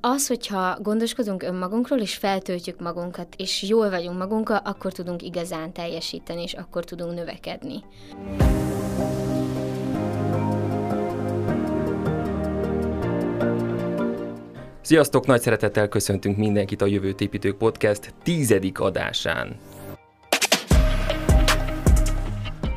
Az, hogyha gondoskodunk önmagunkról, és feltöltjük magunkat, és jól vagyunk magunkkal, akkor tudunk igazán teljesíteni, és akkor tudunk növekedni. Sziasztok, nagy szeretettel köszöntünk mindenkit a Jövőt Építők Podcast tizedik adásán.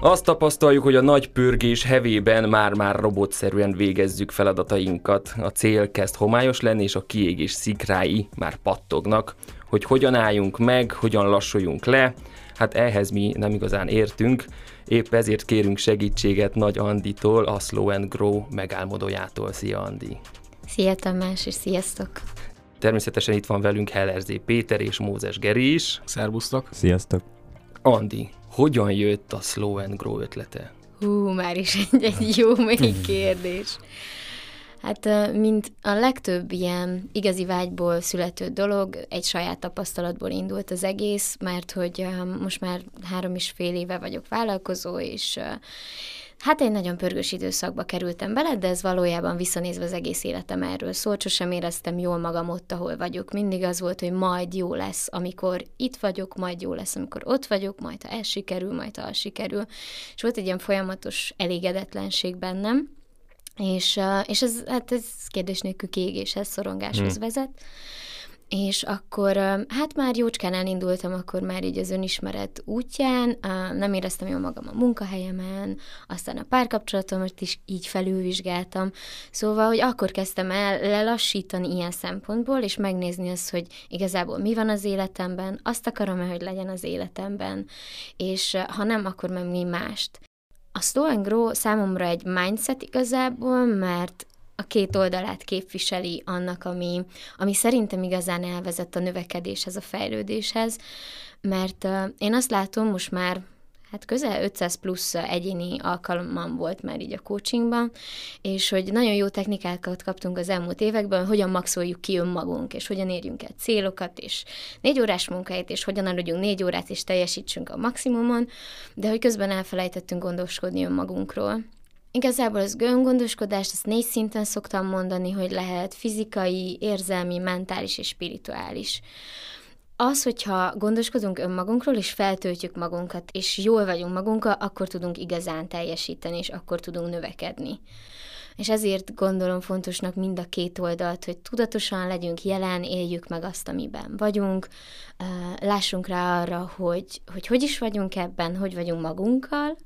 Azt tapasztaljuk, hogy a nagy pörgés hevében már-már robotszerűen végezzük feladatainkat. A cél kezd homályos lenni, és a kiégés szikrái már pattognak. Hogy hogyan álljunk meg, hogyan lassuljunk le, hát ehhez mi nem igazán értünk, épp ezért kérünk segítséget Nagy Anditól, a Slow and Grow megálmodójától. Szia Andi! Szia Tamás, és sziasztok! Természetesen itt van velünk Hellerzé Péter és Mózes Geri is. Szerbusztok! Sziasztok! Andi, hogyan jött a Slow and Grow ötlete? Hú, már is egy, egy jó mély kérdés. Hát, mint a legtöbb ilyen igazi vágyból születő dolog, egy saját tapasztalatból indult az egész, mert hogy most már három és fél éve vagyok vállalkozó, és Hát egy nagyon pörgős időszakba kerültem bele, de ez valójában visszanézve az egész életem erről szólt. Sosem éreztem jól magam ott, ahol vagyok. Mindig az volt, hogy majd jó lesz, amikor itt vagyok, majd jó lesz, amikor ott vagyok, majd ha ez sikerül, majd ha az sikerül. És volt egy ilyen folyamatos elégedetlenség bennem, és, és ez, hát ez kérdés nélkül kiégéshez, szorongáshoz hmm. vezet és akkor hát már jócskán elindultam, akkor már így az önismeret útján, nem éreztem jól magam a munkahelyemen, aztán a párkapcsolatomat is így felülvizsgáltam, szóval, hogy akkor kezdtem el lelassítani ilyen szempontból, és megnézni azt, hogy igazából mi van az életemben, azt akarom-e, hogy legyen az életemben, és ha nem, akkor meg mi mást. A Slow and Grow számomra egy mindset igazából, mert a két oldalát képviseli annak, ami, ami szerintem igazán elvezet a növekedéshez, a fejlődéshez, mert én azt látom most már hát közel 500 plusz egyéni alkalommal volt már így a coachingban, és hogy nagyon jó technikákat kaptunk az elmúlt években, hogyan maxoljuk ki önmagunk, és hogyan érjünk el célokat, és négy órás munkáit, és hogyan aludjunk négy órát, és teljesítsünk a maximumon, de hogy közben elfelejtettünk gondoskodni önmagunkról. Igazából az öngondoskodást azt négy szinten szoktam mondani, hogy lehet fizikai, érzelmi, mentális és spirituális. Az, hogyha gondoskodunk önmagunkról, és feltöltjük magunkat, és jól vagyunk magunkkal, akkor tudunk igazán teljesíteni, és akkor tudunk növekedni. És ezért gondolom fontosnak mind a két oldalt, hogy tudatosan legyünk jelen, éljük meg azt, amiben vagyunk, lássunk rá arra, hogy hogy, hogy is vagyunk ebben, hogy vagyunk magunkkal,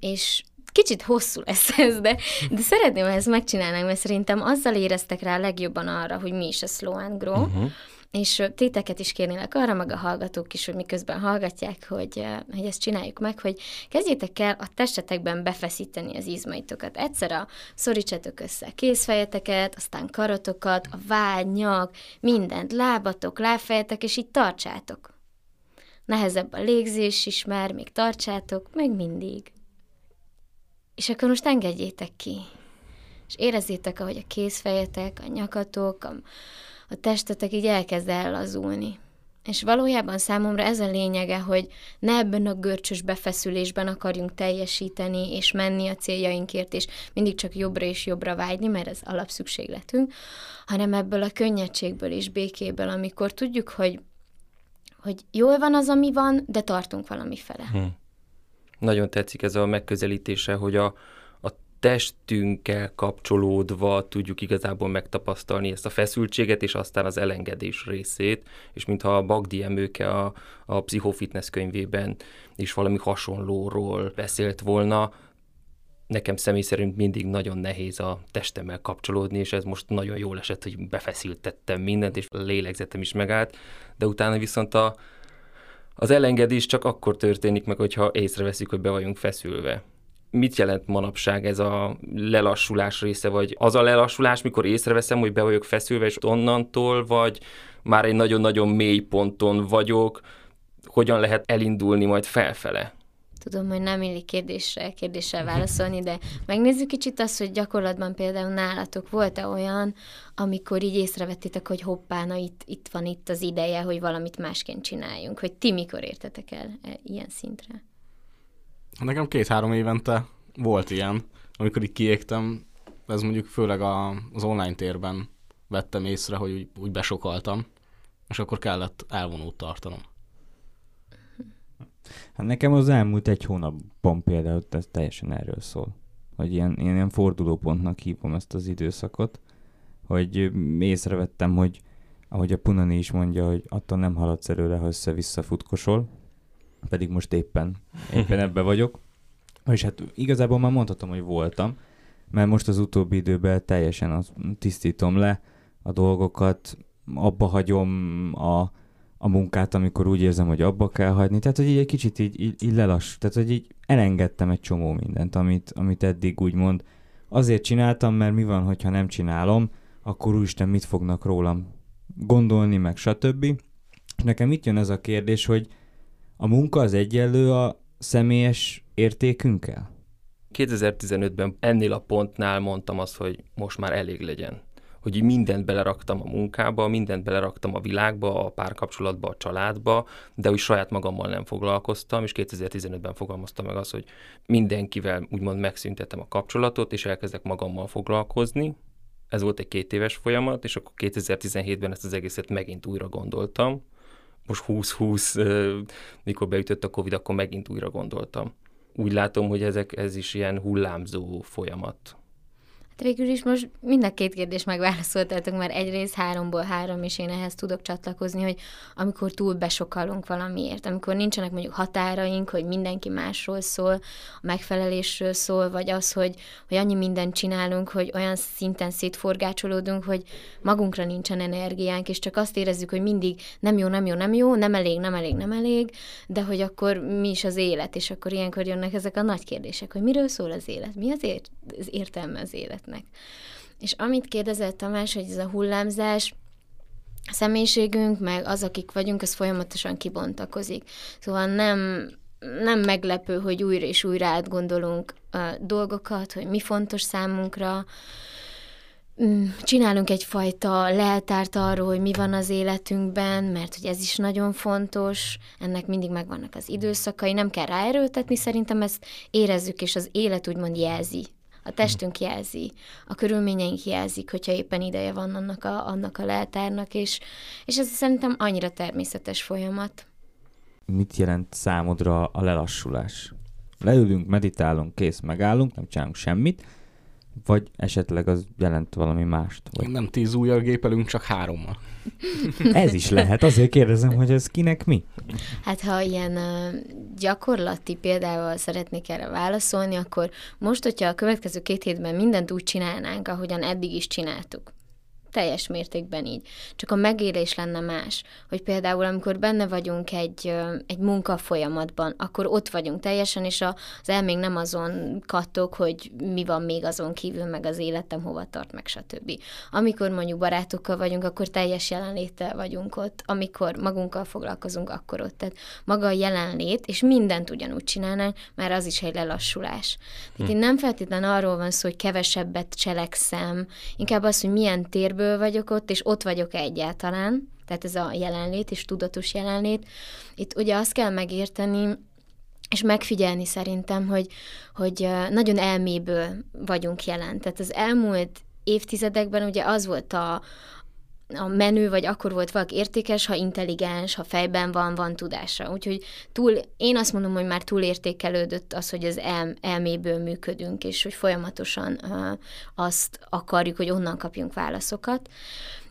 és Kicsit hosszú lesz ez, de, de szeretném, ha ezt megcsinálnánk, mert szerintem azzal éreztek rá legjobban arra, hogy mi is a slow and grow, uh-huh. És téteket is kérnélek arra, meg a hallgatók is, hogy miközben hallgatják, hogy, hogy ezt csináljuk meg, hogy kezdjétek el a testetekben befeszíteni az izmaitokat. Egyszer a szorítsatok össze a kézfejeteket, aztán karotokat, a vágy, nyak, mindent, lábatok, lábfejetek, és így tartsátok. Nehezebb a légzés is már, még tartsátok, meg mindig. És akkor most engedjétek ki. És érezzétek, ahogy a kézfejetek, a nyakatok, a, a testetek így elkezd ellazulni. És valójában számomra ez a lényege, hogy ne ebben a görcsös befeszülésben akarjunk teljesíteni, és menni a céljainkért, és mindig csak jobbra és jobbra vágyni, mert ez alapszükségletünk, hanem ebből a könnyedségből és békéből, amikor tudjuk, hogy, hogy jól van az, ami van, de tartunk valami fele. Hmm. Nagyon tetszik ez a megközelítése, hogy a, a testünkkel kapcsolódva tudjuk igazából megtapasztalni ezt a feszültséget, és aztán az elengedés részét, és mintha a Bagdi Emőke a, a Pszichofitness könyvében is valami hasonlóról beszélt volna, nekem személy szerint mindig nagyon nehéz a testemmel kapcsolódni, és ez most nagyon jól esett, hogy befeszültettem mindent, és a lélegzetem is megállt, de utána viszont a, az elengedés csak akkor történik meg, hogyha észreveszik, hogy be vagyunk feszülve. Mit jelent manapság ez a lelassulás része, vagy az a lelassulás, mikor észreveszem, hogy be vagyok feszülve, és onnantól, vagy már egy nagyon-nagyon mély ponton vagyok, hogyan lehet elindulni majd felfele? Tudom, hogy nem illik kérdésre, kérdéssel válaszolni, de megnézzük kicsit azt, hogy gyakorlatban például nálatok volt-e olyan, amikor így észrevettétek, hogy hoppá, na itt, itt van itt az ideje, hogy valamit másként csináljunk, hogy ti mikor értetek el e, ilyen szintre? Nekem két-három évente volt ilyen, amikor így kiégtem, ez mondjuk főleg a, az online térben vettem észre, hogy úgy, úgy besokaltam, és akkor kellett elvonót tartanom. Hát nekem az elmúlt egy hónapban például ez teljesen erről szól. Hogy ilyen, ilyen, ilyen fordulópontnak hívom ezt az időszakot, hogy észrevettem, hogy ahogy a Punani is mondja, hogy attól nem haladsz előre, ha össze-vissza futkosol, pedig most éppen, éppen ebbe vagyok. És hát igazából már mondhatom, hogy voltam, mert most az utóbbi időben teljesen az, tisztítom le a dolgokat, abba hagyom a, a munkát, amikor úgy érzem, hogy abba kell hagyni. Tehát, hogy így egy kicsit így, így, így lelass, tehát, hogy így elengedtem egy csomó mindent, amit, amit eddig úgymond azért csináltam, mert mi van, hogyha nem csinálom, akkor úristen mit fognak rólam gondolni, meg stb. És nekem itt jön ez a kérdés, hogy a munka az egyenlő a személyes értékünkkel? 2015-ben ennél a pontnál mondtam azt, hogy most már elég legyen. Hogy mindent beleraktam a munkába, mindent beleraktam a világba, a párkapcsolatba, a családba, de úgy saját magammal nem foglalkoztam, és 2015-ben fogalmaztam meg azt, hogy mindenkivel úgymond megszüntetem a kapcsolatot, és elkezdek magammal foglalkozni, ez volt egy két éves folyamat, és akkor 2017-ben ezt az egészet megint újra gondoltam. Most 2020, mikor beütött a Covid, akkor megint újra gondoltam. Úgy látom, hogy ezek, ez is ilyen hullámzó folyamat. Hát végül is most mind a két kérdést megválaszoltátok, mert egyrészt háromból három, és én ehhez tudok csatlakozni, hogy amikor túl besokalunk valamiért, amikor nincsenek mondjuk határaink, hogy mindenki másról szól, a megfelelésről szól, vagy az, hogy, hogy annyi mindent csinálunk, hogy olyan szinten szétforgácsolódunk, hogy magunkra nincsen energiánk, és csak azt érezzük, hogy mindig nem jó, nem jó, nem jó, nem elég, nem elég, nem elég, de hogy akkor mi is az élet, és akkor ilyenkor jönnek ezek a nagy kérdések, hogy miről szól az élet, mi az, ért, az értelme az élet életnek. És amit kérdezett Tamás, hogy ez a hullámzás, a személyiségünk, meg az, akik vagyunk, az folyamatosan kibontakozik. Szóval nem, nem meglepő, hogy újra és újra átgondolunk a dolgokat, hogy mi fontos számunkra, mm, csinálunk egyfajta leltárt arról, hogy mi van az életünkben, mert hogy ez is nagyon fontos, ennek mindig megvannak az időszakai, nem kell ráerőltetni, szerintem ezt érezzük, és az élet úgymond jelzi a testünk jelzi, a körülményeink jelzik, hogyha éppen ideje van annak a, annak a leltárnak, és, és ez szerintem annyira természetes folyamat. Mit jelent számodra a lelassulás? Leülünk, meditálunk, kész, megállunk, nem csinálunk semmit, vagy esetleg az jelent valami mást? Vagy... Nem tíz újjal gépelünk, csak hárommal. Ez is lehet, azért kérdezem, hogy ez kinek mi? Hát ha ilyen gyakorlati példával szeretnék erre válaszolni, akkor most, hogyha a következő két hétben mindent úgy csinálnánk, ahogyan eddig is csináltuk, teljes mértékben így. Csak a megélés lenne más, hogy például amikor benne vagyunk egy, egy munka folyamatban, akkor ott vagyunk teljesen, és az elménk nem azon kattog, hogy mi van még azon kívül, meg az életem hova tart, meg stb. Amikor mondjuk barátokkal vagyunk, akkor teljes jelenléttel vagyunk ott, amikor magunkkal foglalkozunk, akkor ott. Tehát maga a jelenlét, és mindent ugyanúgy csinálnánk, már az is egy lelassulás. Tehát hm. én nem feltétlenül arról van szó, hogy kevesebbet cselekszem, inkább az, hogy milyen térből miből vagyok ott, és ott vagyok egyáltalán, tehát ez a jelenlét és tudatos jelenlét. Itt ugye azt kell megérteni, és megfigyelni szerintem, hogy, hogy nagyon elméből vagyunk jelen. Tehát az elmúlt évtizedekben ugye az volt a, a menő, vagy akkor volt valaki értékes, ha intelligens, ha fejben van, van tudása. Úgyhogy túl, én azt mondom, hogy már túlértékelődött az, hogy az el, elméből működünk, és hogy folyamatosan uh, azt akarjuk, hogy onnan kapjunk válaszokat.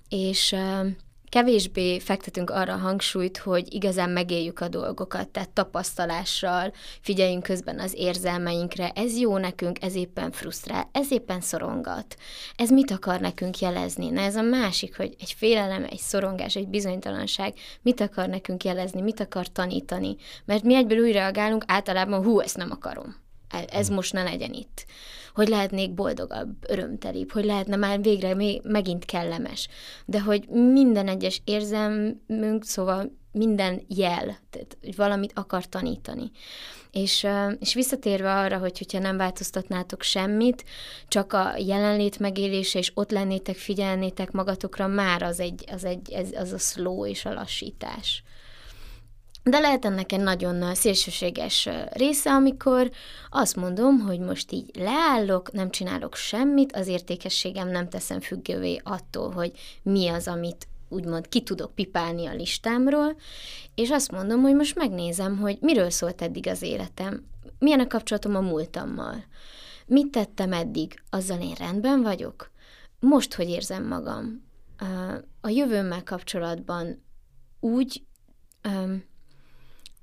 És uh, kevésbé fektetünk arra a hangsúlyt, hogy igazán megéljük a dolgokat, tehát tapasztalással, figyeljünk közben az érzelmeinkre, ez jó nekünk, ez éppen frusztrál, ez éppen szorongat, ez mit akar nekünk jelezni? Na ez a másik, hogy egy félelem, egy szorongás, egy bizonytalanság. Mit akar nekünk jelezni, mit akar tanítani, mert mi egyből úgy reagálunk, általában hú, ezt nem akarom, ez most ne legyen itt hogy lehetnék boldogabb, örömtelibb, hogy lehetne már végre még, megint kellemes. De hogy minden egyes érzelmünk, szóval minden jel, tehát hogy valamit akar tanítani. És, és visszatérve arra, hogy hogyha nem változtatnátok semmit, csak a jelenlét megélése, és ott lennétek, figyelnétek magatokra, már az egy, az, egy, ez, az a slow és a lassítás. De lehet ennek egy nagyon szélsőséges része, amikor azt mondom, hogy most így leállok, nem csinálok semmit, az értékességem nem teszem függővé attól, hogy mi az, amit úgymond ki tudok pipálni a listámról, és azt mondom, hogy most megnézem, hogy miről szólt eddig az életem, milyen a kapcsolatom a múltammal, mit tettem eddig, azzal én rendben vagyok, most hogy érzem magam, a jövőmmel kapcsolatban úgy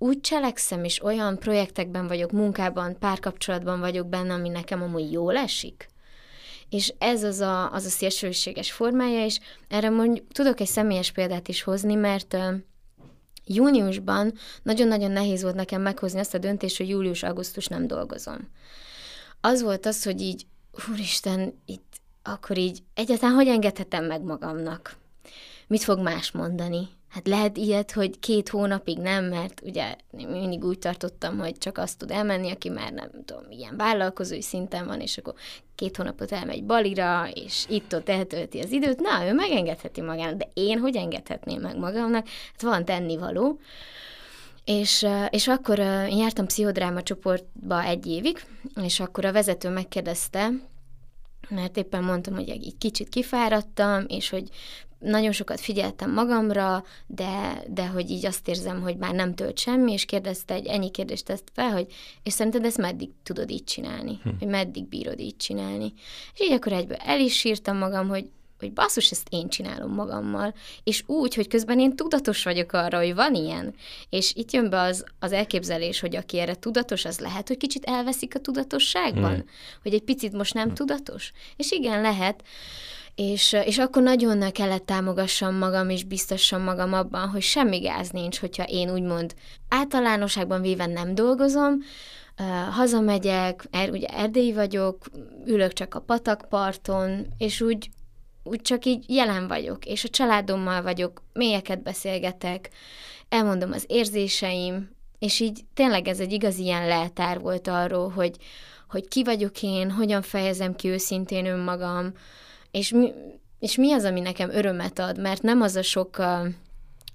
úgy cselekszem, és olyan projektekben vagyok, munkában, párkapcsolatban vagyok benne, ami nekem amúgy jól esik. És ez az a, az a szélsőséges formája, és erre mondjuk tudok egy személyes példát is hozni, mert júniusban nagyon-nagyon nehéz volt nekem meghozni azt a döntést, hogy július-augusztus nem dolgozom. Az volt az, hogy így, úristen, itt akkor így egyáltalán hogy engedhetem meg magamnak? Mit fog más mondani? Hát lehet ilyet, hogy két hónapig nem, mert ugye mindig úgy tartottam, hogy csak azt tud elmenni, aki már nem tudom, ilyen vállalkozói szinten van, és akkor két hónapot elmegy Balira, és itt-ott eltölti az időt, na, ő megengedheti magának, de én hogy engedhetném meg magamnak? Hát van tennivaló. És, és akkor én jártam pszichodráma csoportba egy évig, és akkor a vezető megkérdezte, mert éppen mondtam, hogy egy kicsit kifáradtam, és hogy nagyon sokat figyeltem magamra, de, de hogy így azt érzem, hogy már nem tölt semmi, és kérdezte egy ennyi kérdést tesz fel, hogy és szerinted ezt meddig tudod így csinálni? Hm. Hogy meddig bírod így csinálni? És így akkor egyből el is sírtam magam, hogy hogy basszus, ezt én csinálom magammal, és úgy, hogy közben én tudatos vagyok arra, hogy van ilyen. És itt jön be az, az elképzelés, hogy aki erre tudatos, az lehet, hogy kicsit elveszik a tudatosságban, hmm. hogy egy picit most nem hmm. tudatos. És igen, lehet, és, és akkor nagyon kellett támogassam magam, és biztossam magam abban, hogy semmi gáz nincs, hogyha én úgymond általánosságban véve nem dolgozom, hazamegyek, er, ugye erdélyi vagyok, ülök csak a patakparton, és úgy, úgy csak így jelen vagyok, és a családommal vagyok, mélyeket beszélgetek, elmondom az érzéseim, és így tényleg ez egy igazi ilyen leltár volt arról, hogy, hogy ki vagyok én, hogyan fejezem ki őszintén önmagam, és mi, és mi az, ami nekem örömet ad, mert nem az a sok uh,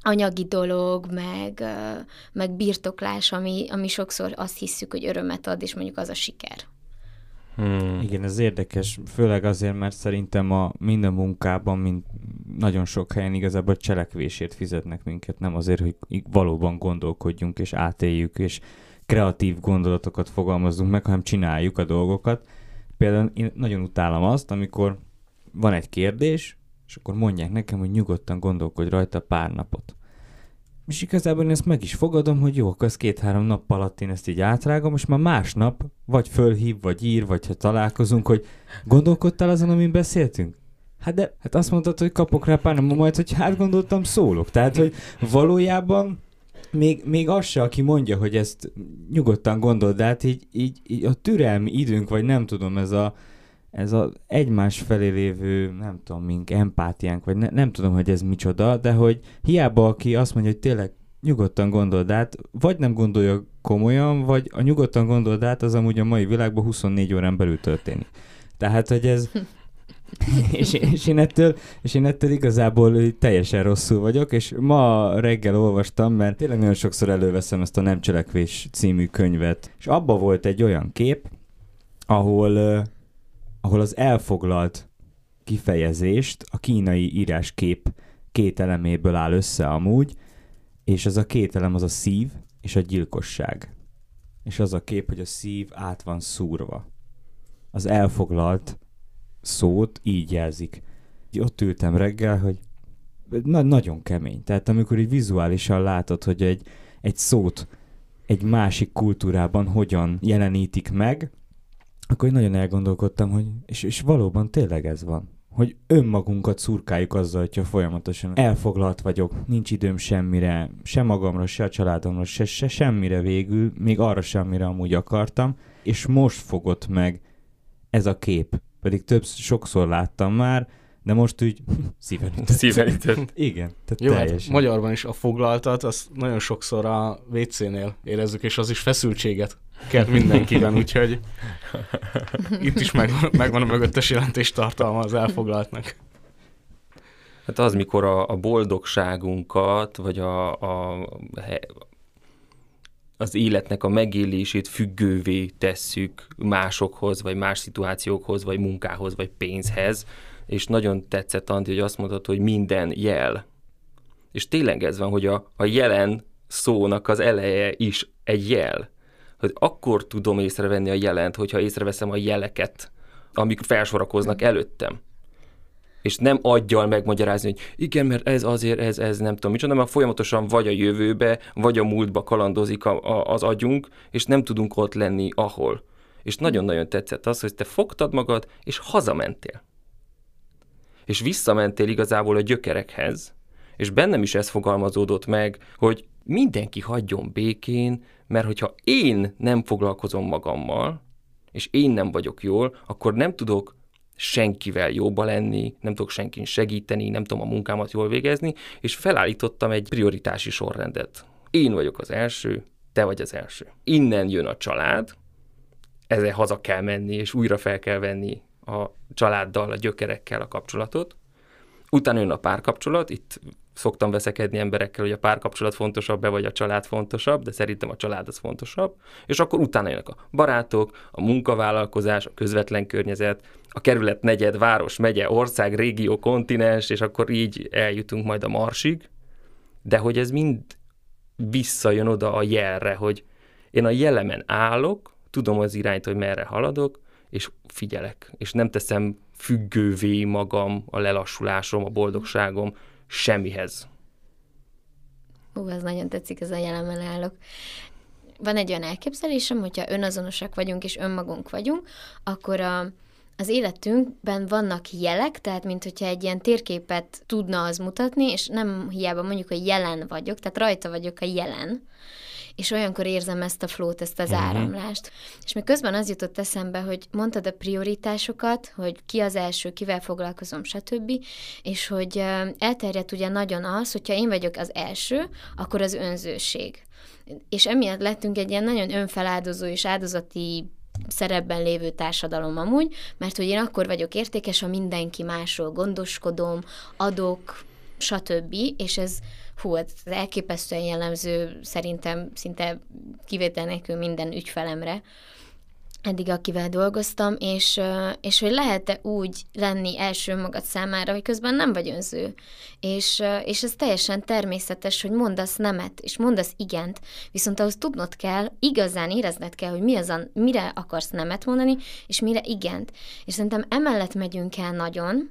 anyagi dolog, meg, uh, meg birtoklás, ami, ami sokszor azt hiszük, hogy örömet ad, és mondjuk az a siker. Hmm. Igen, ez érdekes, főleg azért, mert szerintem a minden munkában, mint nagyon sok helyen igazából cselekvésért fizetnek minket, nem azért, hogy valóban gondolkodjunk és átéljük, és kreatív gondolatokat fogalmazzunk meg, hanem csináljuk a dolgokat. Például én nagyon utálom azt, amikor van egy kérdés, és akkor mondják nekem, hogy nyugodtan gondolkodj rajta pár napot. És igazából én ezt meg is fogadom, hogy jó, akkor két-három nap alatt én ezt így átrágom, és már másnap vagy fölhív, vagy ír, vagy ha találkozunk, hogy gondolkodtál azon, amin beszéltünk? Hát de hát azt mondtad, hogy kapok rá pár nap, majd, hogy hát gondoltam, szólok. Tehát, hogy valójában még, még az se, aki mondja, hogy ezt nyugodtan gondold át, így, így, így a türelmi időnk, vagy nem tudom, ez a, ez az egymás felé lévő, nem tudom, mink, empátiánk, vagy ne, nem tudom, hogy ez micsoda, de hogy hiába aki azt mondja, hogy tényleg nyugodtan gondold át, vagy nem gondolja komolyan, vagy a nyugodtan gondold át, az amúgy a mai világban 24 órán belül történik. Tehát, hogy ez... és, és, én ettől, és én ettől igazából teljesen rosszul vagyok, és ma reggel olvastam, mert tényleg nagyon sokszor előveszem ezt a Nem Cselekvés című könyvet, és abba volt egy olyan kép, ahol ahol az elfoglalt kifejezést a kínai íráskép két eleméből áll össze amúgy, és ez a két elem az a szív és a gyilkosság. És az a kép, hogy a szív át van szúrva. Az elfoglalt szót így jelzik. Ott ültem reggel, hogy na- nagyon kemény. Tehát amikor így vizuálisan látod, hogy egy, egy szót egy másik kultúrában hogyan jelenítik meg, akkor nagyon elgondolkodtam, hogy és, és valóban tényleg ez van. Hogy önmagunkat szurkáljuk azzal, hogyha folyamatosan elfoglalt vagyok, nincs időm semmire, se magamra, se a családomra, se, se semmire végül, még arra semmire amúgy akartam, és most fogott meg ez a kép. Pedig több, sokszor láttam már, de most úgy szíven ütött. Szíven ütött. Igen, tehát Jó, hát teljesen. hát magyarban is a foglaltat, azt nagyon sokszor a WC-nél érezzük, és az is feszültséget kert mindenkiben, úgyhogy itt is meg, megvan a mögöttes jelentés tartalma az elfoglaltnak. Hát az, mikor a, a boldogságunkat, vagy a, a, az életnek a megélését függővé tesszük másokhoz, vagy más szituációkhoz, vagy munkához, vagy pénzhez, és nagyon tetszett, Andi, hogy azt mondtad, hogy minden jel. És tényleg ez van, hogy a, a jelen szónak az eleje is egy jel. Hogy akkor tudom észrevenni a jelent, hogyha észreveszem a jeleket, amik felsorakoznak előttem és nem adjal megmagyarázni, hogy igen, mert ez azért, ez, ez nem tudom micsoda, mert folyamatosan vagy a jövőbe, vagy a múltba kalandozik a, a, az agyunk, és nem tudunk ott lenni, ahol. És nagyon-nagyon tetszett az, hogy te fogtad magad, és hazamentél. És visszamentél igazából a gyökerekhez, és bennem is ez fogalmazódott meg, hogy mindenki hagyjon békén, mert hogyha én nem foglalkozom magammal, és én nem vagyok jól, akkor nem tudok senkivel jóba lenni, nem tudok senkin segíteni, nem tudom a munkámat jól végezni, és felállítottam egy prioritási sorrendet. Én vagyok az első, te vagy az első. Innen jön a család, ezzel haza kell menni, és újra fel kell venni a családdal, a gyökerekkel a kapcsolatot. Utána jön a párkapcsolat, itt szoktam veszekedni emberekkel, hogy a párkapcsolat fontosabb-e, vagy a család fontosabb, de szerintem a család az fontosabb. És akkor utána jönnek a barátok, a munkavállalkozás, a közvetlen környezet, a kerület, negyed, város, megye, ország, régió, kontinens, és akkor így eljutunk majd a marsig. De hogy ez mind visszajön oda a jelre, hogy én a jelemen állok, tudom az irányt, hogy merre haladok, és figyelek, és nem teszem függővé magam, a lelassulásom, a boldogságom semmihez. Ú, ez nagyon tetszik, ez a jelenben állok. Van egy olyan elképzelésem, hogyha önazonosak vagyunk és önmagunk vagyunk, akkor a, az életünkben vannak jelek, tehát mint hogyha egy ilyen térképet tudna az mutatni, és nem hiába mondjuk, hogy jelen vagyok, tehát rajta vagyok a jelen, és olyankor érzem ezt a flót, ezt az uh-huh. áramlást. És még közben az jutott eszembe, hogy mondtad a prioritásokat, hogy ki az első, kivel foglalkozom, stb., és hogy elterjedt ugye nagyon az, hogyha én vagyok az első, akkor az önzőség. És emiatt lettünk egy ilyen nagyon önfeláldozó és áldozati szerepben lévő társadalom amúgy, mert hogy én akkor vagyok értékes, ha mindenki másról gondoskodom, adok, stb. És ez hú, ez elképesztően jellemző szerintem szinte kivétel nélkül minden ügyfelemre, eddig akivel dolgoztam, és, és hogy lehet-e úgy lenni első magad számára, hogy közben nem vagy önző. És, és ez teljesen természetes, hogy mondasz nemet, és mondasz igent, viszont ahhoz tudnod kell, igazán érezned kell, hogy mi az a, mire akarsz nemet mondani, és mire igent. És szerintem emellett megyünk el nagyon,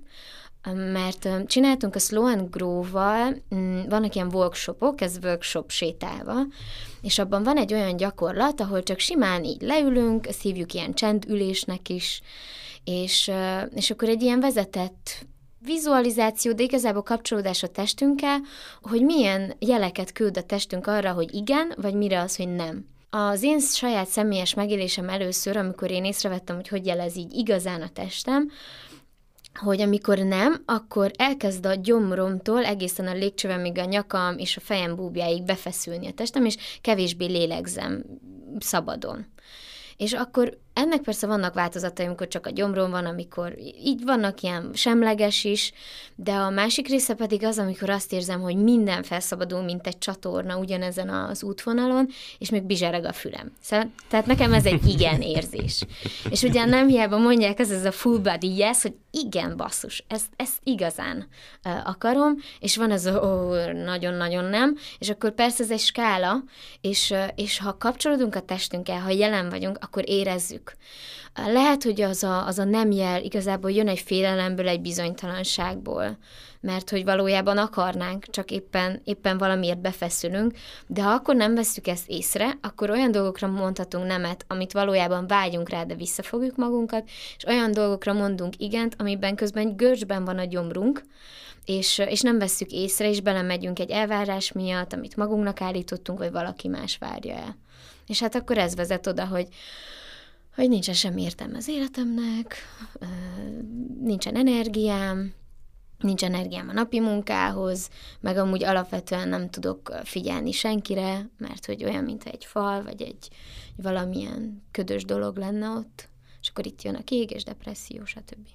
mert csináltunk a Slow and Grow-val, mm, vannak ilyen workshopok, ez workshop sétálva, és abban van egy olyan gyakorlat, ahol csak simán így leülünk, ezt hívjuk ilyen csendülésnek is, és, és akkor egy ilyen vezetett vizualizáció, de igazából kapcsolódás a testünkkel, hogy milyen jeleket küld a testünk arra, hogy igen, vagy mire az, hogy nem. Az én saját személyes megélésem először, amikor én észrevettem, hogy hogy jelez így igazán a testem, hogy amikor nem, akkor elkezd a gyomromtól egészen a légcsövemig a nyakam és a fejem búbjáig befeszülni a testem, és kevésbé lélegzem szabadon. És akkor ennek persze vannak változatai, amikor csak a gyomrom van, amikor így vannak ilyen semleges is, de a másik része pedig az, amikor azt érzem, hogy minden felszabadul, mint egy csatorna ugyanezen az útvonalon, és még bizsereg a fülem. Szóval, tehát nekem ez egy igen érzés. És ugye nem hiába mondják, ez, ez a full body yes, hogy igen, basszus, ezt, ezt igazán akarom, és van ez a nagyon-nagyon nem, és akkor persze ez egy skála, és, és ha kapcsolódunk a testünkkel, ha jelen vagyunk, akkor érezzük lehet, hogy az a, az a nem jel igazából jön egy félelemből, egy bizonytalanságból, mert hogy valójában akarnánk, csak éppen, éppen valamiért befeszülünk, de ha akkor nem veszük ezt észre, akkor olyan dolgokra mondhatunk nemet, amit valójában vágyunk rá, de visszafogjuk magunkat, és olyan dolgokra mondunk igent, amiben közben görcsben van a gyomrunk, és, és nem vesszük észre, és belemegyünk egy elvárás miatt, amit magunknak állítottunk, vagy valaki más várja el. És hát akkor ez vezet oda, hogy hogy nincsen semmi értelme az életemnek, nincsen energiám, nincs energiám a napi munkához, meg amúgy alapvetően nem tudok figyelni senkire, mert hogy olyan, mint egy fal, vagy egy, egy valamilyen ködös dolog lenne ott, és akkor itt jön a kiégés, depresszió, stb.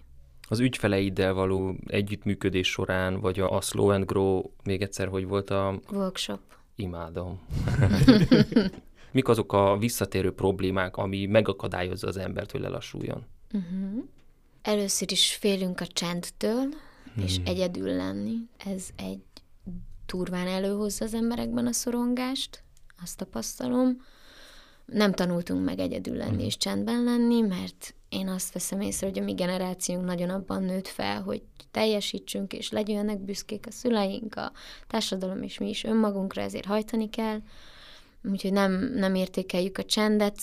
Az ügyfeleiddel való együttműködés során, vagy a, a Slow and Grow, még egyszer, hogy volt a... Workshop. Imádom. mik azok a visszatérő problémák, ami megakadályozza az embert, hogy lelassuljon? Uh-huh. Először is félünk a csendtől, hmm. és egyedül lenni. Ez egy turván előhozza az emberekben a szorongást, azt tapasztalom. Nem tanultunk meg egyedül lenni hmm. és csendben lenni, mert én azt veszem észre, hogy a mi generációnk nagyon abban nőtt fel, hogy teljesítsünk, és legyenek büszkék a szüleink, a társadalom, és mi is önmagunkra, ezért hajtani kell. Úgyhogy nem, nem értékeljük a csendet,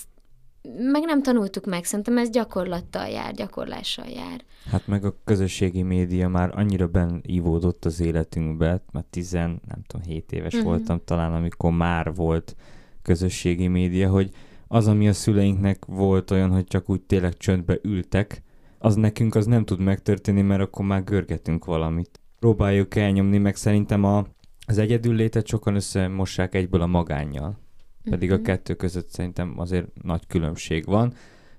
meg nem tanultuk meg, szerintem ez gyakorlattal jár, gyakorlással jár. Hát meg a közösségi média már annyira benívódott az életünkbe, mert 10, nem tudom, 7 éves uh-huh. voltam talán, amikor már volt közösségi média, hogy az, ami a szüleinknek volt olyan, hogy csak úgy tényleg csöndbe ültek, az nekünk az nem tud megtörténni, mert akkor már görgetünk valamit. Próbáljuk elnyomni, meg szerintem a, az egyedül létet sokan összemossák egyből a magánnyal. Pedig uh-huh. a kettő között szerintem azért nagy különbség van,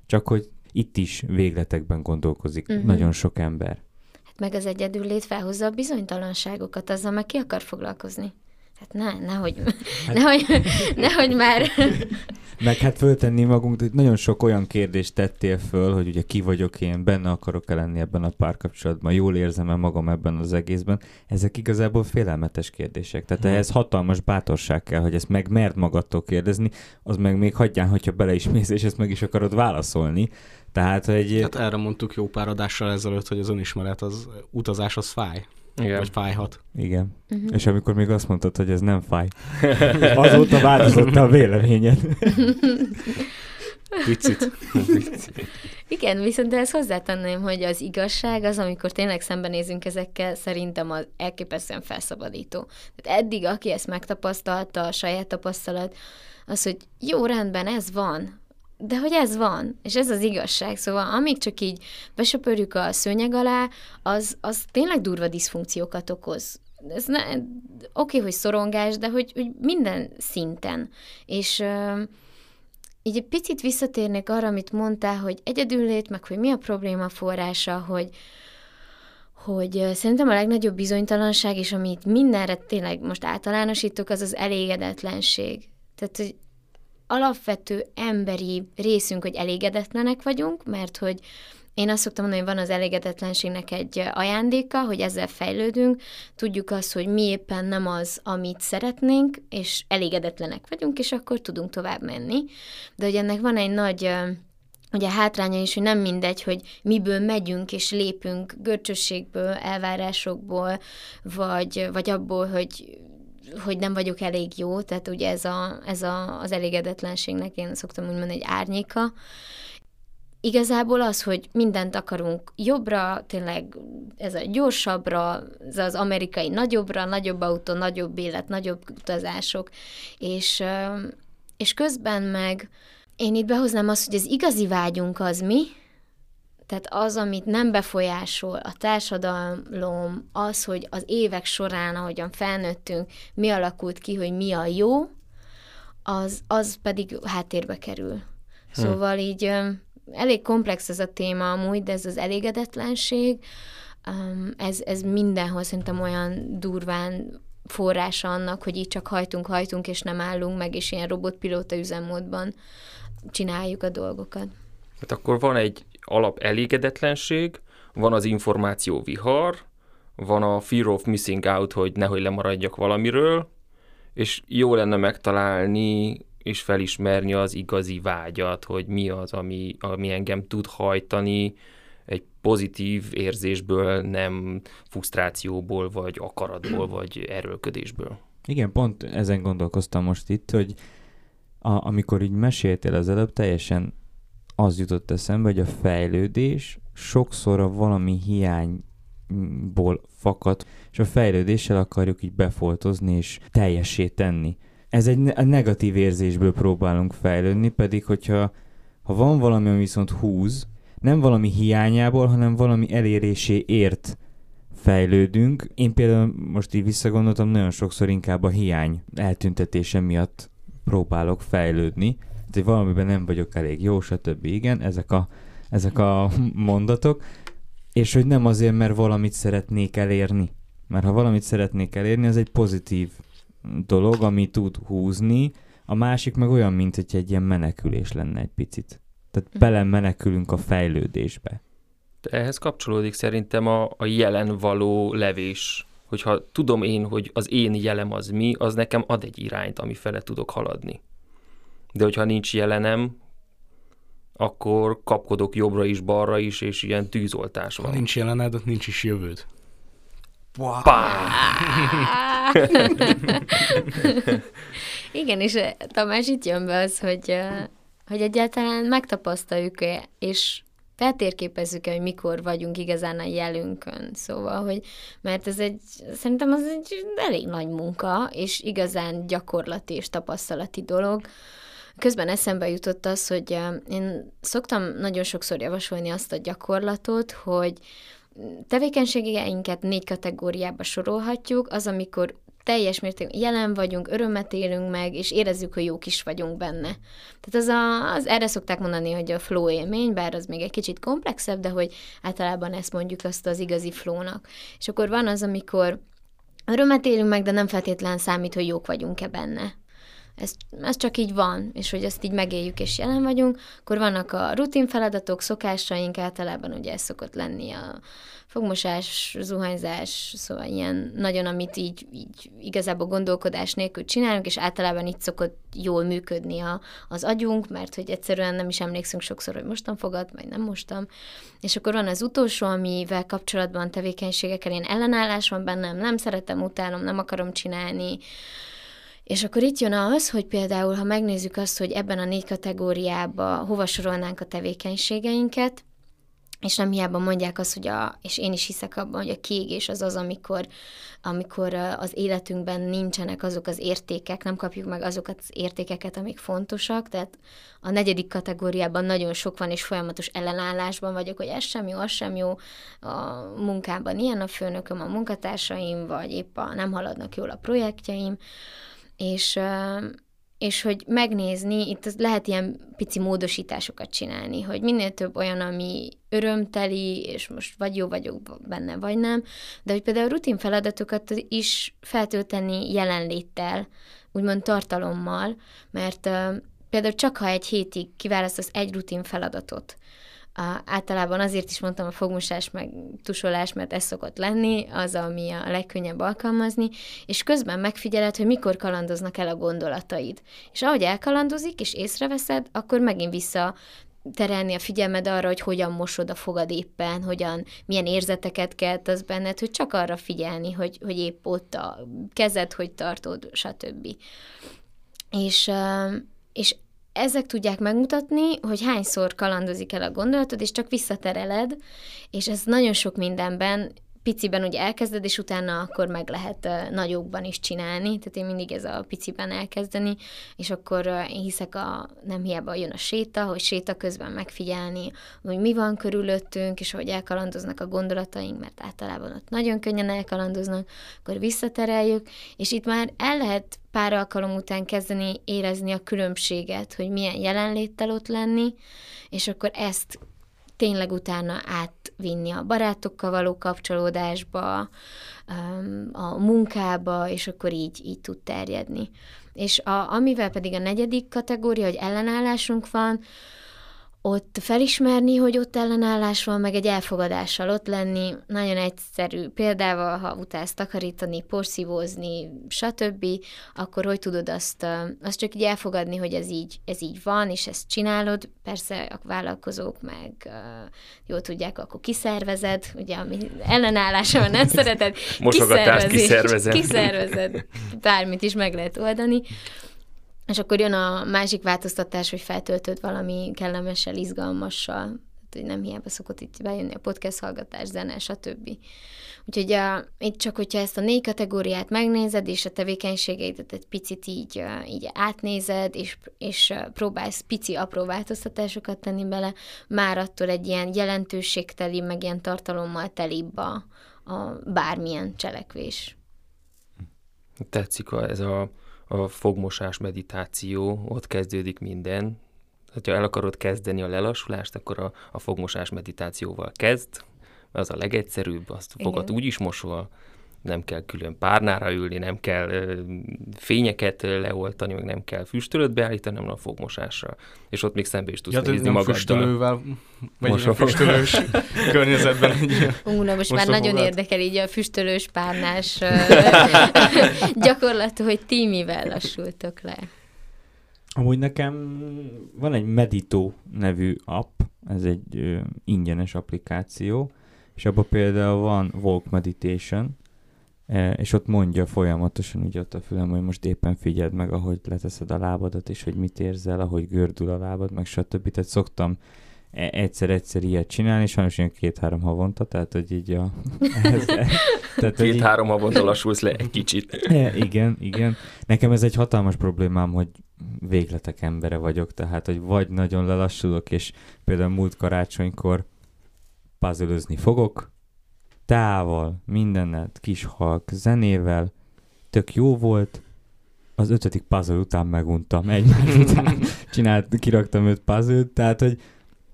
csak hogy itt is végletekben gondolkozik uh-huh. nagyon sok ember. Hát meg az egyedül lét felhozza a bizonytalanságokat, azzal meg ki akar foglalkozni. Hát ne, nehogy, hát... nehogy, nehogy már. Meg hát föltenni magunk, hogy nagyon sok olyan kérdést tettél föl, hogy ugye ki vagyok én, benne akarok-e lenni ebben a párkapcsolatban, jól érzem-e magam ebben az egészben. Ezek igazából félelmetes kérdések. Tehát hmm. ehhez hatalmas bátorság kell, hogy ezt meg mert magadtól kérdezni, az meg még hagyján, hogyha bele is mész, és ezt meg is akarod válaszolni. Tehát, hogy... Tehát erre mondtuk jó pár adással ezelőtt, hogy az önismeret, az utazás az fáj. Igen. Vagy fájhat. Igen. Uh-huh. És amikor még azt mondtad, hogy ez nem fáj, azóta változott a véleményed. Picit. Igen, viszont ezt hozzátenném, hogy az igazság az, amikor tényleg szembenézünk ezekkel, szerintem az elképesztően felszabadító. Tehát eddig, aki ezt megtapasztalta, a saját tapasztalat, az, hogy jó, rendben, ez van, de hogy ez van, és ez az igazság, szóval amíg csak így besöpörjük a szőnyeg alá, az, az tényleg durva diszfunkciókat okoz. Ez ne, oké, hogy szorongás, de hogy, hogy minden szinten. És uh, így egy picit visszatérnék arra, amit mondtál, hogy egyedüllét, meg hogy mi a probléma forrása, hogy, hogy szerintem a legnagyobb bizonytalanság, és amit mindenre tényleg most általánosítok, az az elégedetlenség. Tehát, hogy alapvető emberi részünk, hogy elégedetlenek vagyunk, mert hogy én azt szoktam mondani, hogy van az elégedetlenségnek egy ajándéka, hogy ezzel fejlődünk, tudjuk azt, hogy mi éppen nem az, amit szeretnénk, és elégedetlenek vagyunk, és akkor tudunk tovább menni. De hogy ennek van egy nagy ugye hátránya is, hogy nem mindegy, hogy miből megyünk és lépünk görcsösségből, elvárásokból, vagy, vagy abból, hogy hogy nem vagyok elég jó, tehát ugye ez, a, ez a, az elégedetlenségnek én szoktam úgy mondani egy árnyéka. Igazából az, hogy mindent akarunk jobbra, tényleg ez a gyorsabbra, ez az amerikai nagyobbra, nagyobb autó, nagyobb élet, nagyobb utazások, és, és közben meg én itt behoznám azt, hogy az igazi vágyunk az mi, tehát az, amit nem befolyásol a társadalom, az, hogy az évek során, ahogyan felnőttünk, mi alakult ki, hogy mi a jó, az, az pedig háttérbe kerül. Hm. Szóval így elég komplex ez a téma amúgy, de ez az elégedetlenség, ez, ez mindenhol szerintem olyan durván forrása annak, hogy így csak hajtunk, hajtunk, és nem állunk meg, és ilyen robotpilóta üzemmódban csináljuk a dolgokat. Hát akkor van egy alap elégedetlenség, van az információ vihar, van a fear of missing out, hogy nehogy lemaradjak valamiről, és jó lenne megtalálni és felismerni az igazi vágyat, hogy mi az, ami, ami engem tud hajtani egy pozitív érzésből, nem frusztrációból, vagy akaratból, vagy erőlködésből. Igen, pont ezen gondolkoztam most itt, hogy a, amikor így meséltél az előbb, teljesen az jutott eszembe, hogy a fejlődés sokszor a valami hiányból fakad, és a fejlődéssel akarjuk így befoltozni és teljesé tenni. Ez egy negatív érzésből próbálunk fejlődni, pedig hogyha ha van valami, ami viszont húz, nem valami hiányából, hanem valami ért fejlődünk. Én például most így visszagondoltam, nagyon sokszor inkább a hiány eltüntetése miatt próbálok fejlődni, hogy valamiben nem vagyok elég jó, stb. Igen, ezek a, ezek a mondatok, és hogy nem azért, mert valamit szeretnék elérni. Mert ha valamit szeretnék elérni, az egy pozitív dolog, ami tud húzni, A másik meg olyan, mint hogy egy ilyen menekülés lenne egy picit. Tehát bele menekülünk a fejlődésbe. Ehhez kapcsolódik szerintem a, a jelen való levés. Hogyha tudom én, hogy az én jelem az mi, az nekem ad egy irányt, ami fele tudok haladni. De hogyha nincs jelenem, akkor kapkodok jobbra is, balra is, és ilyen tűzoltás Ha van. nincs jelened, ott nincs is jövőd. Pá! Igen, és eh, Tamás itt jön be az, hogy, eh, hogy egyáltalán megtapasztaljuk-e, és feltérképezzük-e, hogy mikor vagyunk igazán a jelünkön. Szóval, hogy mert ez egy, szerintem az egy elég nagy munka, és igazán gyakorlati és tapasztalati dolog. Közben eszembe jutott az, hogy én szoktam nagyon sokszor javasolni azt a gyakorlatot, hogy tevékenységeinket négy kategóriába sorolhatjuk, az, amikor teljes mértékben jelen vagyunk, örömet élünk meg, és érezzük, hogy jók is vagyunk benne. Tehát az, a, az erre szokták mondani, hogy a flow élmény, bár az még egy kicsit komplexebb, de hogy általában ezt mondjuk azt az igazi flownak. És akkor van az, amikor örömet élünk meg, de nem feltétlen számít, hogy jók vagyunk-e benne. Ez, ez csak így van, és hogy ezt így megéljük és jelen vagyunk, akkor vannak a rutin feladatok, szokásaink, általában ugye ez szokott lenni a fogmosás, zuhanyzás, szóval ilyen nagyon, amit így, így igazából gondolkodás nélkül csinálunk, és általában itt szokott jól működni a, az agyunk, mert hogy egyszerűen nem is emlékszünk sokszor, hogy mostan fogad, vagy nem mostam. És akkor van az utolsó, amivel kapcsolatban tevékenységekkel én ellenállás van bennem, nem szeretem, utálom, nem akarom csinálni, és akkor itt jön az, hogy például, ha megnézzük azt, hogy ebben a négy kategóriába hova sorolnánk a tevékenységeinket, és nem hiába mondják azt, hogy a, és én is hiszek abban, hogy a kiégés az az, amikor, amikor az életünkben nincsenek azok az értékek, nem kapjuk meg azokat az értékeket, amik fontosak, tehát a negyedik kategóriában nagyon sok van, és folyamatos ellenállásban vagyok, hogy ez sem jó, az sem jó, a munkában ilyen a főnököm, a munkatársaim, vagy épp a nem haladnak jól a projektjeim, és, és hogy megnézni, itt lehet ilyen pici módosításokat csinálni, hogy minél több olyan, ami örömteli, és most vagy jó vagyok benne, vagy nem, de hogy például rutin feladatokat is feltölteni jelenléttel, úgymond tartalommal, mert például csak ha egy hétig kiválasztasz egy rutin feladatot, a, általában azért is mondtam a fogmosás meg tusolás, mert ez szokott lenni, az, ami a legkönnyebb alkalmazni, és közben megfigyeled, hogy mikor kalandoznak el a gondolataid. És ahogy elkalandozik, és észreveszed, akkor megint vissza terelni a figyelmed arra, hogy hogyan mosod a fogad éppen, hogyan, milyen érzeteket kelt az benned, hogy csak arra figyelni, hogy, hogy épp ott a kezed, hogy tartod, stb. És, és ezek tudják megmutatni, hogy hányszor kalandozik el a gondolatod, és csak visszatereled, és ez nagyon sok mindenben piciben ugye elkezded, és utána akkor meg lehet nagyokban is csinálni, tehát én mindig ez a piciben elkezdeni, és akkor én hiszek a, nem hiába jön a séta, hogy séta közben megfigyelni, hogy mi van körülöttünk, és hogy elkalandoznak a gondolataink, mert általában ott nagyon könnyen elkalandoznak, akkor visszatereljük, és itt már el lehet pár alkalom után kezdeni érezni a különbséget, hogy milyen jelenléttel ott lenni, és akkor ezt tényleg utána átvinni a barátokkal való kapcsolódásba, a munkába, és akkor így, így tud terjedni. És a, amivel pedig a negyedik kategória, hogy ellenállásunk van, ott felismerni, hogy ott ellenállás van, meg egy elfogadással ott lenni, nagyon egyszerű példával, ha utálsz takarítani, porszívózni, stb., akkor hogy tudod azt, azt csak így elfogadni, hogy ez így, ez így van, és ezt csinálod, persze a vállalkozók meg jól tudják, akkor kiszervezed, ugye, ami ellenállása van, nem szereted, Mosogatást kiszervezed. Kiszervezed, bármit is meg lehet oldani, és akkor jön a másik változtatás, hogy feltöltöd valami kellemessel, izgalmassal, hogy nem hiába szokott itt bejönni a podcast hallgatás, zene, stb. Úgyhogy a, itt csak, hogyha ezt a négy kategóriát megnézed, és a tevékenységeidet egy picit így, így átnézed, és, és próbálsz pici apró változtatásokat tenni bele, már attól egy ilyen jelentőségteli, meg ilyen tartalommal telibb a, a bármilyen cselekvés. Tetszik ez a a fogmosás meditáció, ott kezdődik minden. Ha el akarod kezdeni a lelassulást, akkor a, a fogmosás meditációval kezd, az a legegyszerűbb, azt a fogad úgy is mosol, nem kell külön párnára ülni, nem kell ö, fényeket leoltani, meg nem kell füstölőt beállítani, hanem a fogmosásra. És ott még szembe is tudsz Ja, nézni magaddal. füstölővel, vagy Most a- füstölős környezetben egy Ú, na most, már nagyon érdekel így a füstölős párnás gyakorlat, hogy ti mivel lassultok le. Amúgy nekem van egy Medito nevű app, ez egy ö, ingyenes applikáció, és abban például van Walk Meditation, és ott mondja folyamatosan úgy ott a fülem, hogy most éppen figyeld meg, ahogy leteszed a lábadat, és hogy mit érzel, ahogy gördül a lábad, meg stb. Tehát szoktam e- egyszer-egyszer ilyet csinálni, sajnos ilyen két-három havonta, tehát hogy így a... Ez, tehát, Két-három havonta lassulsz le egy kicsit. E, igen, igen. Nekem ez egy hatalmas problémám, hogy végletek embere vagyok, tehát, hogy vagy nagyon lelassulok, és például múlt karácsonykor puzzle fogok, tával, mindennel, kis halk zenével, tök jó volt, az ötödik puzzle után meguntam, egymás után. Csinált, kiraktam öt puzzle tehát, hogy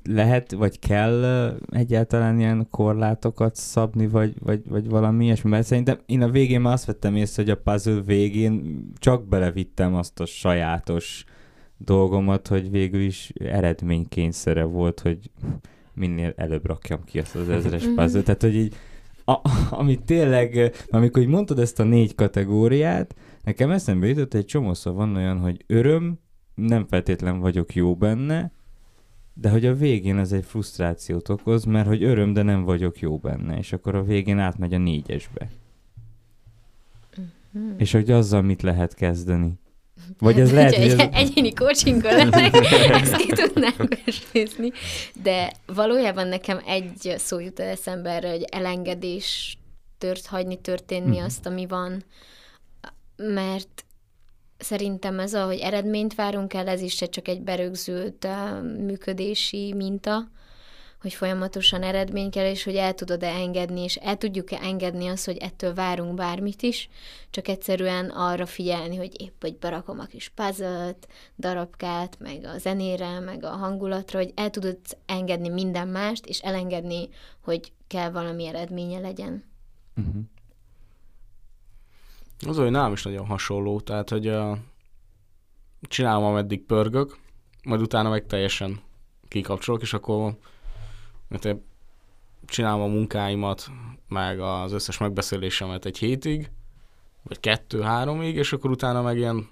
lehet, vagy kell egyáltalán ilyen korlátokat szabni, vagy, vagy, vagy valami ilyesmi, mert szerintem én a végén már azt vettem észre, hogy a puzzle végén csak belevittem azt a sajátos dolgomat, hogy végül is eredménykényszere volt, hogy minél előbb rakjam ki azt az ezres Mhm. puzzle Tehát, hogy így, a, ami tényleg, amikor így mondtad ezt a négy kategóriát, nekem eszembe jutott, egy csomószor van olyan, hogy öröm, nem feltétlen vagyok jó benne, de hogy a végén ez egy frusztrációt okoz, mert hogy öröm, de nem vagyok jó benne, és akkor a végén átmegy a négyesbe. Hmm. És hogy azzal mit lehet kezdeni? Vagy ez lehet, hogy ez... egyéni coachinggal lennek, ezt ki tudnánk nézni. De valójában nekem egy szó jut el eszembe erre, hogy elengedés tört hagyni történni Mhm. azt, ami van. Mert szerintem ez, ahogy eredményt várunk el, ez is csak egy berögzült uh, működési minta, hogy folyamatosan eredmény kell, és hogy el tudod-e engedni, és el tudjuk-e engedni azt, hogy ettől várunk bármit is, csak egyszerűen arra figyelni, hogy épp, hogy berakom a kis puzzle darabkát, meg a zenére, meg a hangulatra, hogy el tudod engedni minden mást, és elengedni, hogy kell valami eredménye legyen. Uh-huh. Az, hogy nálam is nagyon hasonló, tehát, hogy uh, csinálom, ameddig pörgök, majd utána meg teljesen kikapcsolok, és akkor mert én csinálom a munkáimat, meg az összes megbeszélésemet egy hétig, vagy kettő-háromig, és akkor utána meg ilyen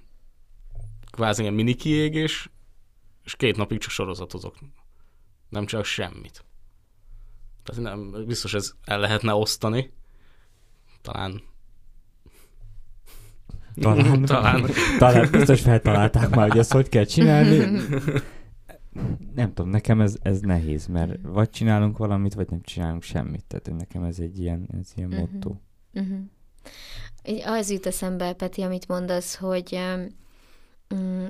kvázi ilyen mini kiégés, és két napig csak sorozatozok. Nem csak semmit. Tehát nem, biztos ez el lehetne osztani. Talán Talán. Talán. Talán biztos feltalálták már, hogy ezt hogy kell csinálni. Nem tudom, nekem ez, ez nehéz, mert vagy csinálunk valamit, vagy nem csinálunk semmit. Tehát nekem ez egy ilyen, ez ilyen Mhm. motto. Uh-huh. Az jut eszembe, Peti, amit mondasz, hogy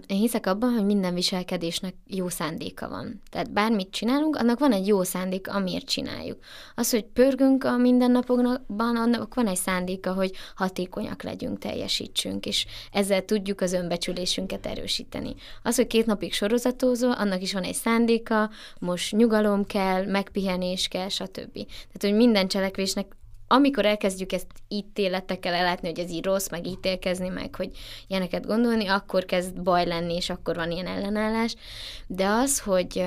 én hiszek abban, hogy minden viselkedésnek jó szándéka van. Tehát bármit csinálunk, annak van egy jó szándék, amiért csináljuk. Az, hogy pörgünk a mindennapokban, annak van egy szándéka, hogy hatékonyak legyünk, teljesítsünk, és ezzel tudjuk az önbecsülésünket erősíteni. Az, hogy két napig sorozatozol, annak is van egy szándéka, most nyugalom kell, megpihenés kell, stb. Tehát, hogy minden cselekvésnek amikor elkezdjük ezt ítéletekkel ellátni, hogy ez így rossz, meg ítélkezni, meg hogy ilyeneket gondolni, akkor kezd baj lenni, és akkor van ilyen ellenállás. De az, hogy,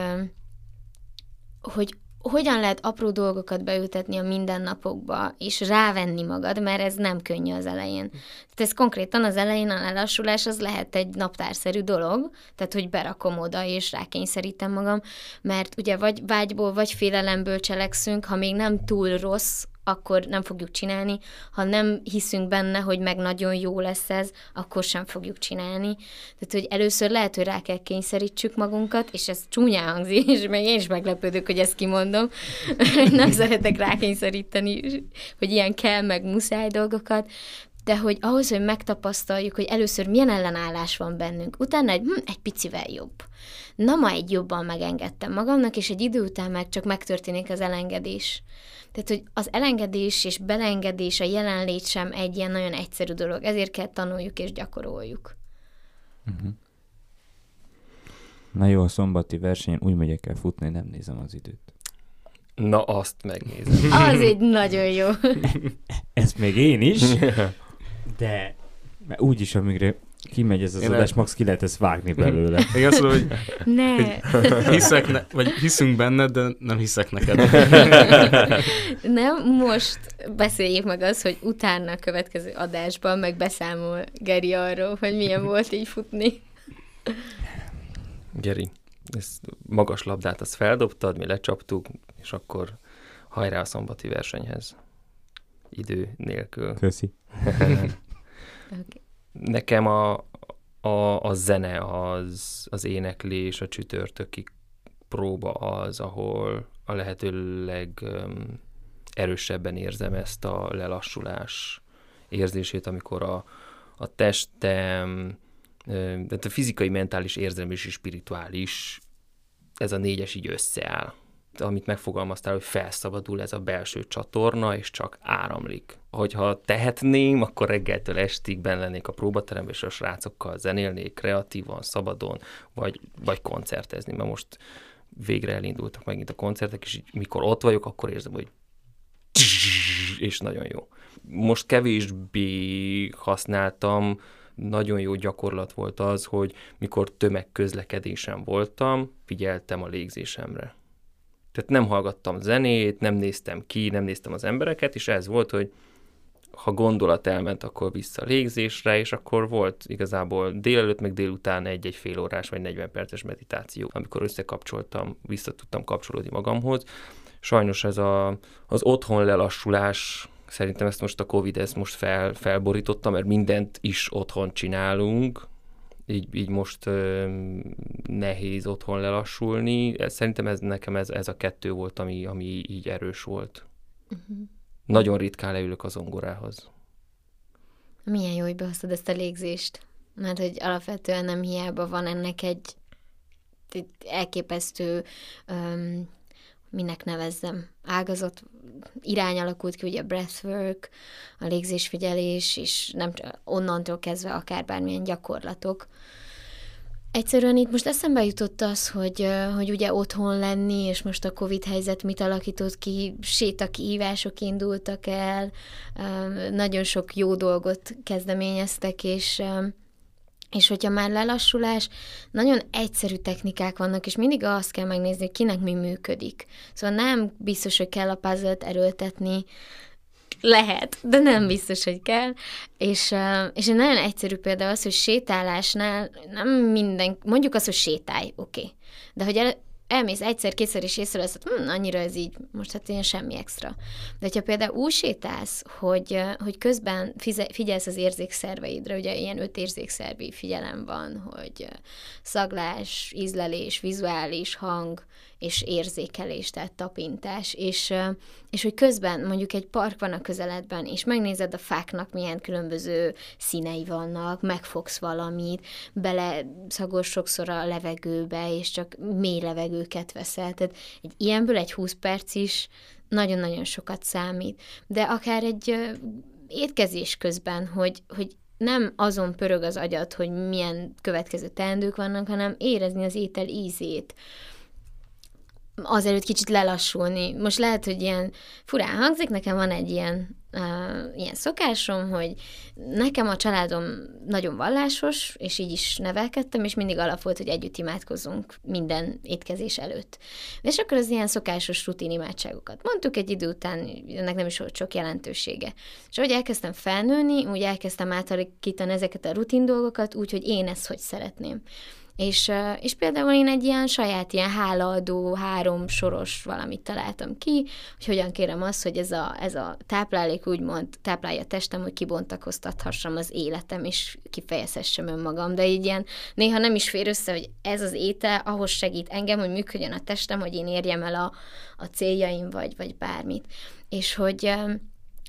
hogy hogyan lehet apró dolgokat beültetni a mindennapokba, és rávenni magad, mert ez nem könnyű az elején. Tehát ez konkrétan az elején a lelassulás az lehet egy naptárszerű dolog, tehát hogy berakom oda, és rákényszerítem magam, mert ugye vagy vágyból, vagy félelemből cselekszünk, ha még nem túl rossz, akkor nem fogjuk csinálni. Ha nem hiszünk benne, hogy meg nagyon jó lesz ez, akkor sem fogjuk csinálni. Tehát, hogy először lehet, hogy rá kell kényszerítsük magunkat, és ez csúnyán hangzik, és még én is meglepődök, hogy ezt kimondom. nem szeretek rákényszeríteni, hogy ilyen kell, meg muszáj dolgokat, de hogy ahhoz, hogy megtapasztaljuk, hogy először milyen ellenállás van bennünk, utána egy, hm, egy picivel jobb. Na, ma egy jobban megengedtem magamnak, és egy idő után meg csak megtörténik az elengedés. Tehát, hogy az elengedés és belengedés, a jelenlét sem egy ilyen nagyon egyszerű dolog. Ezért kell tanuljuk és gyakoroljuk. Uh-huh. Na jó, a szombati versenyen úgy megyek el futni, nem nézem az időt. Na, azt megnézem. Az egy nagyon jó. Ezt még én is, de mert úgyis, amígre kimegy ez az Én adás, el- max ki lehet ezt vágni belőle. Én azt mondom, hogy Ne, hiszek, ne, vagy hiszünk benned, de nem hiszek neked. nem, most beszéljük meg azt, hogy utána a következő adásban meg beszámol Geri arról, hogy milyen volt így futni. Geri, ezt magas labdát azt feldobtad, mi lecsaptuk, és akkor hajrá a szombati versenyhez. Idő nélkül. Köszi. Okay. Nekem a, a, a zene, az, az éneklés, a csütörtöki próba az, ahol a lehető legöm, erősebben érzem ezt a lelassulás érzését, amikor a, a testem, tehát a fizikai, mentális, érzelmi és spirituális, ez a négyes így összeáll. Amit megfogalmaztál, hogy felszabadul ez a belső csatorna, és csak áramlik. Hogyha tehetném, akkor reggeltől estig benn lennék a próbateremben, és a srácokkal zenélnék kreatívan, szabadon, vagy, vagy koncertezni, mert most végre elindultak megint a koncertek, és így, mikor ott vagyok, akkor érzem, hogy és nagyon jó. Most kevésbé használtam, nagyon jó gyakorlat volt az, hogy mikor tömegközlekedésen voltam, figyeltem a légzésemre. Tehát nem hallgattam zenét, nem néztem ki, nem néztem az embereket, és ez volt, hogy ha gondolat elment, akkor vissza a légzésre, és akkor volt igazából délelőtt, meg délután egy-egy fél órás vagy 40 perces meditáció, amikor összekapcsoltam, vissza tudtam kapcsolódni magamhoz. Sajnos ez a, az otthon lelassulás, szerintem ezt most a Covid ezt most fel, felborította, mert mindent is otthon csinálunk, így, így most ö, nehéz otthon lelassulni. Szerintem ez nekem ez, ez a kettő volt, ami, ami így erős volt. Uh-huh. Nagyon ritkán leülök az zongorához. Milyen jó, hogy behoztad ezt a légzést. Mert hogy alapvetően nem hiába van ennek egy, egy elképesztő, um, minek nevezzem, ágazat, irány alakult ki, ugye a breathwork, a légzésfigyelés, és nem onnantól kezdve akár bármilyen gyakorlatok. Egyszerűen itt most eszembe jutott az, hogy, hogy ugye otthon lenni, és most a Covid helyzet mit alakított ki, sétakihívások indultak el, nagyon sok jó dolgot kezdeményeztek, és és hogyha már lelassulás, nagyon egyszerű technikák vannak, és mindig azt kell megnézni, hogy kinek mi működik. Szóval nem biztos, hogy kell a puzzle erőltetni, lehet, de nem biztos, hogy kell. És, és egy nagyon egyszerű példa az, hogy sétálásnál nem minden, mondjuk azt, hogy sétálj, oké. Okay. De hogy elmész egyszer, kétszer és észreveszed, hm, annyira ez így, most hát ilyen semmi extra. De hogyha például úgy sétálsz, hogy, hogy közben figyelsz az érzékszerveidre, ugye ilyen öt érzékszervi figyelem van, hogy szaglás, ízlelés, vizuális, hang, és érzékelés, tehát tapintás, és, és hogy közben mondjuk egy park van a közeledben, és megnézed a fáknak milyen különböző színei vannak, megfogsz valamit, bele szagolsz sokszor a levegőbe, és csak mély levegőket veszel. Tehát egy ilyenből egy 20 perc is nagyon-nagyon sokat számít. De akár egy étkezés közben, hogy, hogy nem azon pörög az agyad, hogy milyen következő teendők vannak, hanem érezni az étel ízét, azelőtt kicsit lelassulni. Most lehet, hogy ilyen furán hangzik, nekem van egy ilyen, uh, ilyen szokásom, hogy nekem a családom nagyon vallásos, és így is nevelkedtem, és mindig alap volt, hogy együtt imádkozunk minden étkezés előtt. És akkor az ilyen szokásos rutin imádságokat mondtuk egy idő után, ennek nem is volt sok jelentősége. És ahogy elkezdtem felnőni, úgy elkezdtem átalakítani ezeket a rutin dolgokat, úgy, hogy én ezt hogy szeretném. És, és például én egy ilyen saját ilyen hálaadó, három soros valamit találtam ki, hogy hogyan kérem azt, hogy ez a, ez a táplálék úgymond táplálja a testem, hogy kibontakoztathassam az életem, és kifejezhessem önmagam. De így ilyen néha nem is fér össze, hogy ez az étel ahhoz segít engem, hogy működjön a testem, hogy én érjem el a, a céljaim, vagy, vagy bármit. És hogy,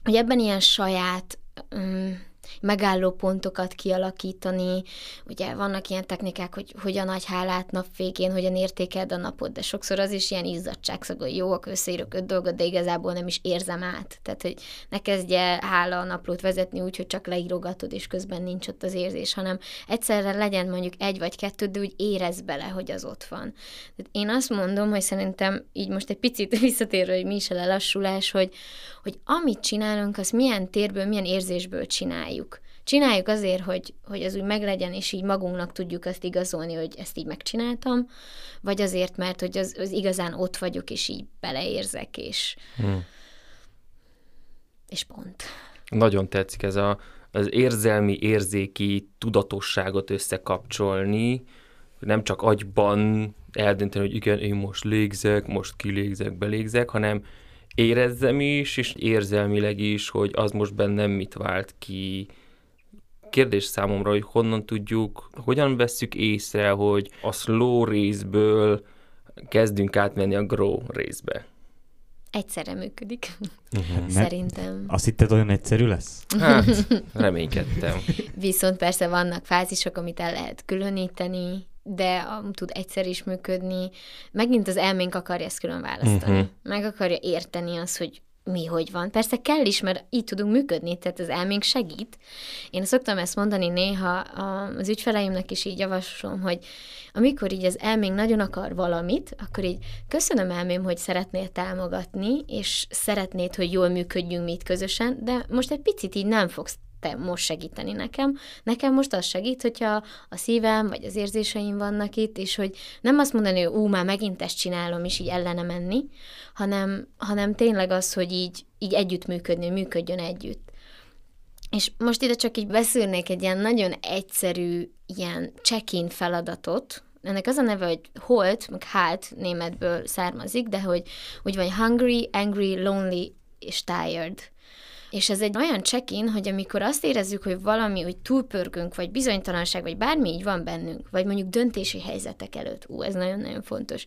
hogy ebben ilyen saját um, megálló pontokat kialakítani. Ugye vannak ilyen technikák, hogy hogyan adj hálát nap végén, hogyan értékeld a napot, de sokszor az is ilyen izzadság, hogy jó, akkor összeírok öt dolgot, de igazából nem is érzem át. Tehát, hogy ne kezdje hála a naplót vezetni úgy, hogy csak leírogatod, és közben nincs ott az érzés, hanem egyszerre legyen mondjuk egy vagy kettő, de úgy érez bele, hogy az ott van. Tehát én azt mondom, hogy szerintem így most egy picit visszatérve, hogy mi is a lelassulás, hogy, hogy amit csinálunk, az milyen térből, milyen érzésből csináljuk. Csináljuk azért, hogy, hogy az úgy meglegyen, és így magunknak tudjuk azt igazolni, hogy ezt így megcsináltam, vagy azért, mert hogy az, az igazán ott vagyok, és így beleérzek, és, hmm. és pont. Nagyon tetszik ez a, az érzelmi, érzéki tudatosságot összekapcsolni, nem csak agyban eldönteni, hogy igen, én most légzek, most kilégzek, belégzek, hanem érezzem is, és érzelmileg is, hogy az most bennem mit vált ki. Kérdés számomra, hogy honnan tudjuk, hogyan vesszük észre, hogy a slow részből kezdünk átmenni a grow részbe. Egyszerre működik. Uh-huh. Szerintem. Azt hitted olyan egyszerű lesz? Hát, reménykedtem. Viszont persze vannak fázisok, amit el lehet különíteni, de um, tud egyszer is működni. Megint az elménk akarja ezt külön választani. Uh-huh. Meg akarja érteni azt, hogy mi hogy van. Persze kell is, mert így tudunk működni, tehát az elménk segít. Én szoktam ezt mondani néha az ügyfeleimnek is így javaslom, hogy amikor így az elménk nagyon akar valamit, akkor így köszönöm elmém, hogy szeretnél támogatni, és szeretnéd, hogy jól működjünk mi itt közösen, de most egy picit így nem fogsz te most segíteni nekem. Nekem most az segít, hogyha a szívem vagy az érzéseim vannak itt, és hogy nem azt mondani, hogy ú, már megint ezt csinálom, és így ellene menni, hanem, hanem tényleg az, hogy így, így együttműködni, működjön együtt. És most ide csak így beszélnék egy ilyen nagyon egyszerű ilyen check-in feladatot, ennek az a neve, hogy holt, meg hát németből származik, de hogy úgy van hungry, angry, lonely és tired. És ez egy olyan check-in, hogy amikor azt érezzük, hogy valami, hogy túlpörgünk, vagy bizonytalanság, vagy bármi így van bennünk, vagy mondjuk döntési helyzetek előtt, ú, ez nagyon-nagyon fontos.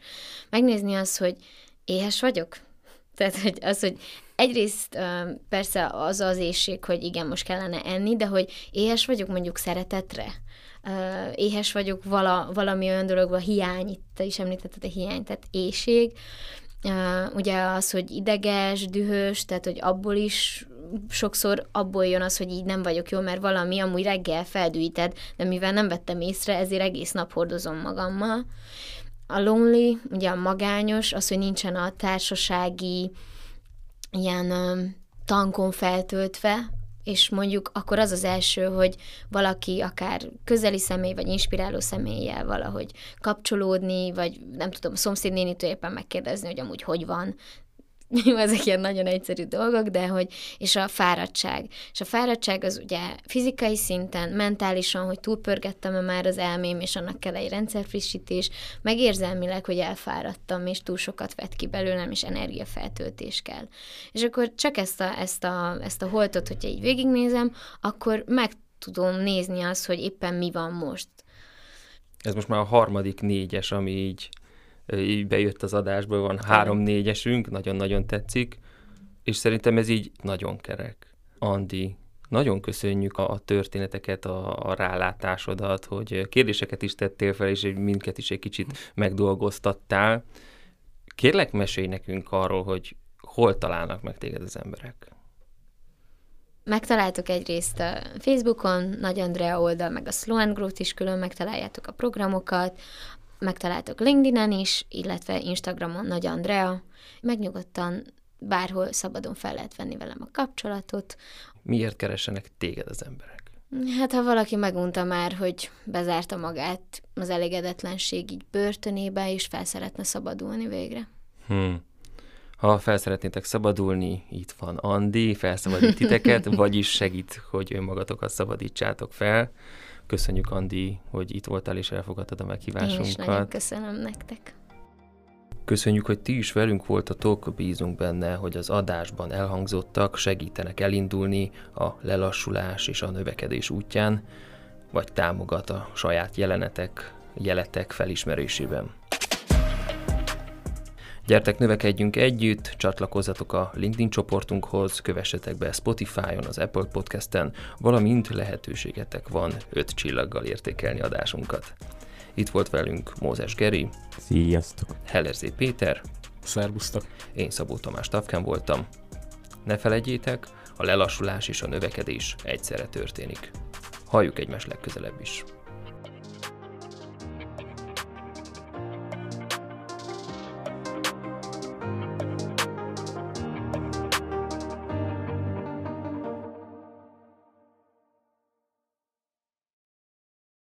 Megnézni azt, hogy éhes vagyok? Tehát, hogy az, hogy egyrészt persze az az éjség, hogy igen, most kellene enni, de hogy éhes vagyok mondjuk szeretetre, éhes vagyok vala, valami olyan dologba, hiány, itt is említetted a hiány, tehát éjség, ugye az, hogy ideges, dühös, tehát hogy abból is sokszor abból jön az, hogy így nem vagyok jó, mert valami amúgy reggel feldűíted, de mivel nem vettem észre, ezért egész nap hordozom magammal. A lonely, ugye a magányos, az, hogy nincsen a társasági ilyen tankon feltöltve, és mondjuk akkor az az első, hogy valaki akár közeli személy, vagy inspiráló személlyel valahogy kapcsolódni, vagy nem tudom, a szomszédnénitől éppen megkérdezni, hogy amúgy hogy van, jó, ezek ilyen nagyon egyszerű dolgok, de hogy, és a fáradtság. És a fáradtság az ugye fizikai szinten, mentálisan, hogy túlpörgettem-e már az elmém, és annak kell egy rendszerfrissítés, meg érzelmileg, hogy elfáradtam, és túl sokat vett ki belőlem, és energiafeltöltés kell. És akkor csak ezt a, ezt a, ezt a holtot, hogyha így végignézem, akkor meg tudom nézni azt, hogy éppen mi van most. Ez most már a harmadik négyes, ami így így bejött az adásba, van három-négyesünk, nagyon-nagyon tetszik, és szerintem ez így nagyon kerek. Andi, nagyon köszönjük a történeteket, a, a rálátásodat, hogy kérdéseket is tettél fel, és minket is egy kicsit megdolgoztattál. Kérlek, mesélj nekünk arról, hogy hol találnak meg téged az emberek. Megtaláltuk egyrészt a Facebookon, Nagy Andrea oldal, meg a Slow and Growth is külön megtaláljátok a programokat, megtaláltok LinkedIn-en is, illetve Instagramon Nagy Andrea. Megnyugodtan bárhol szabadon fel lehet venni velem a kapcsolatot. Miért keresenek téged az emberek? Hát ha valaki megunta már, hogy bezárta magát az elégedetlenség így börtönébe, és fel szeretne szabadulni végre. Hmm. Ha fel szeretnétek szabadulni, itt van Andi, felszabadít titeket, vagyis segít, hogy önmagatokat szabadítsátok fel. Köszönjük, Andi, hogy itt voltál és elfogadtad a meghívásunkat. Én is nagyon köszönöm nektek. Köszönjük, hogy ti is velünk voltatok, bízunk benne, hogy az adásban elhangzottak segítenek elindulni a lelassulás és a növekedés útján, vagy támogat a saját jelenetek, jeletek felismerésében. Gyertek, növekedjünk együtt, csatlakozzatok a LinkedIn csoportunkhoz, kövessetek be Spotify-on, az Apple Podcast-en, valamint lehetőségetek van öt csillaggal értékelni adásunkat. Itt volt velünk Mózes Geri, Sziasztok! Hellerzé Péter, Szerbusztok! én Szabó Tamás Tavkán voltam. Ne felejtjétek, a lelassulás és a növekedés egyszerre történik. Halljuk egymást legközelebb is.